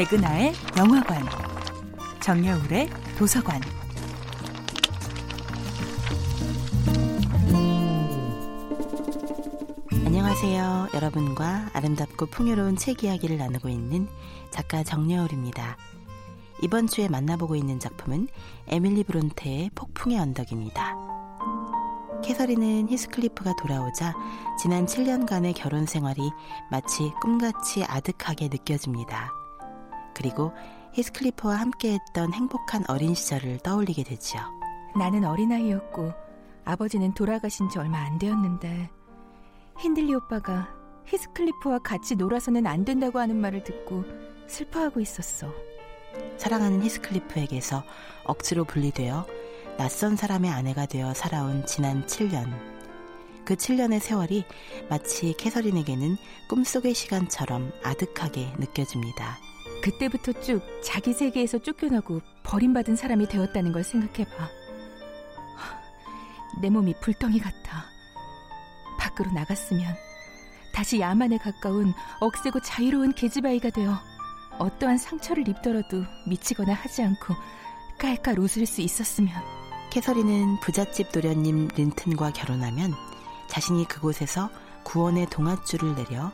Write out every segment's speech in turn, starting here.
백은하의 영화관, 정여울의 도서관. 안녕하세요. 여러분과 아름답고 풍요로운 책 이야기를 나누고 있는 작가 정여울입니다. 이번 주에 만나보고 있는 작품은 에밀리 브론테의 폭풍의 언덕입니다. 캐서린은 히스클리프가 돌아오자 지난 7년간의 결혼 생활이 마치 꿈같이 아득하게 느껴집니다. 그리고 히스클리프와 함께했던 행복한 어린 시절을 떠올리게 되지요. 나는 어린아이였고 아버지는 돌아가신 지 얼마 안 되었는데 힌들리 오빠가 히스클리프와 같이 놀아서는 안 된다고 하는 말을 듣고 슬퍼하고 있었어. 사랑하는 히스클리프에게서 억지로 분리되어 낯선 사람의 아내가 되어 살아온 지난 7년. 그 7년의 세월이 마치 캐서린에게는 꿈속의 시간처럼 아득하게 느껴집니다. 그때부터 쭉 자기 세계에서 쫓겨나고 버림받은 사람이 되었다는 걸 생각해봐. 내 몸이 불덩이 같아. 밖으로 나갔으면 다시 야만에 가까운 억세고 자유로운 계집아이가 되어 어떠한 상처를 입더라도 미치거나 하지 않고 깔깔 웃을 수 있었으면. 캐서린은 부잣집 도련님 린튼과 결혼하면 자신이 그곳에서 구원의 동아줄을 내려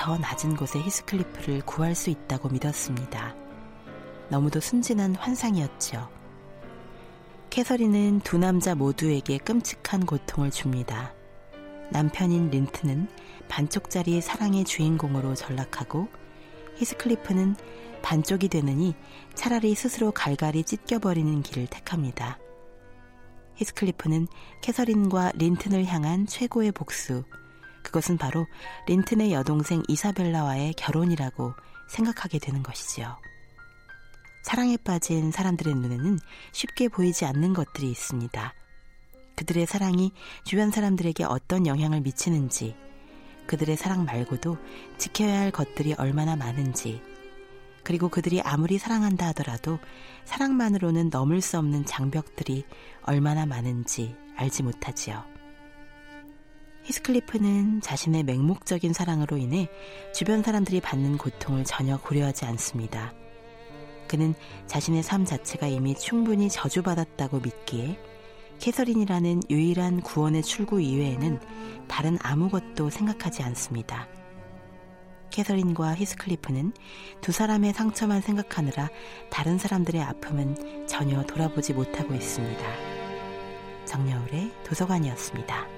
저 낮은 곳의 히스클리프를 구할 수 있다고 믿었습니다. 너무도 순진한 환상이었죠. 캐서린은 두 남자 모두에게 끔찍한 고통을 줍니다. 남편인 린트는 반쪽짜리 사랑의 주인공으로 전락하고 히스클리프는 반쪽이 되느니 차라리 스스로 갈갈이 찢겨버리는 길을 택합니다. 히스클리프는 캐서린과 린튼을 향한 최고의 복수, 그것은 바로 린튼의 여동생 이사벨라와의 결혼이라고 생각하게 되는 것이지요. 사랑에 빠진 사람들의 눈에는 쉽게 보이지 않는 것들이 있습니다. 그들의 사랑이 주변 사람들에게 어떤 영향을 미치는지, 그들의 사랑 말고도 지켜야 할 것들이 얼마나 많은지, 그리고 그들이 아무리 사랑한다 하더라도 사랑만으로는 넘을 수 없는 장벽들이 얼마나 많은지 알지 못하지요. 히스클리프는 자신의 맹목적인 사랑으로 인해 주변 사람들이 받는 고통을 전혀 고려하지 않습니다. 그는 자신의 삶 자체가 이미 충분히 저주받았다고 믿기에 캐서린이라는 유일한 구원의 출구 이외에는 다른 아무것도 생각하지 않습니다. 캐서린과 히스클리프는 두 사람의 상처만 생각하느라 다른 사람들의 아픔은 전혀 돌아보지 못하고 있습니다. 정여울의 도서관이었습니다.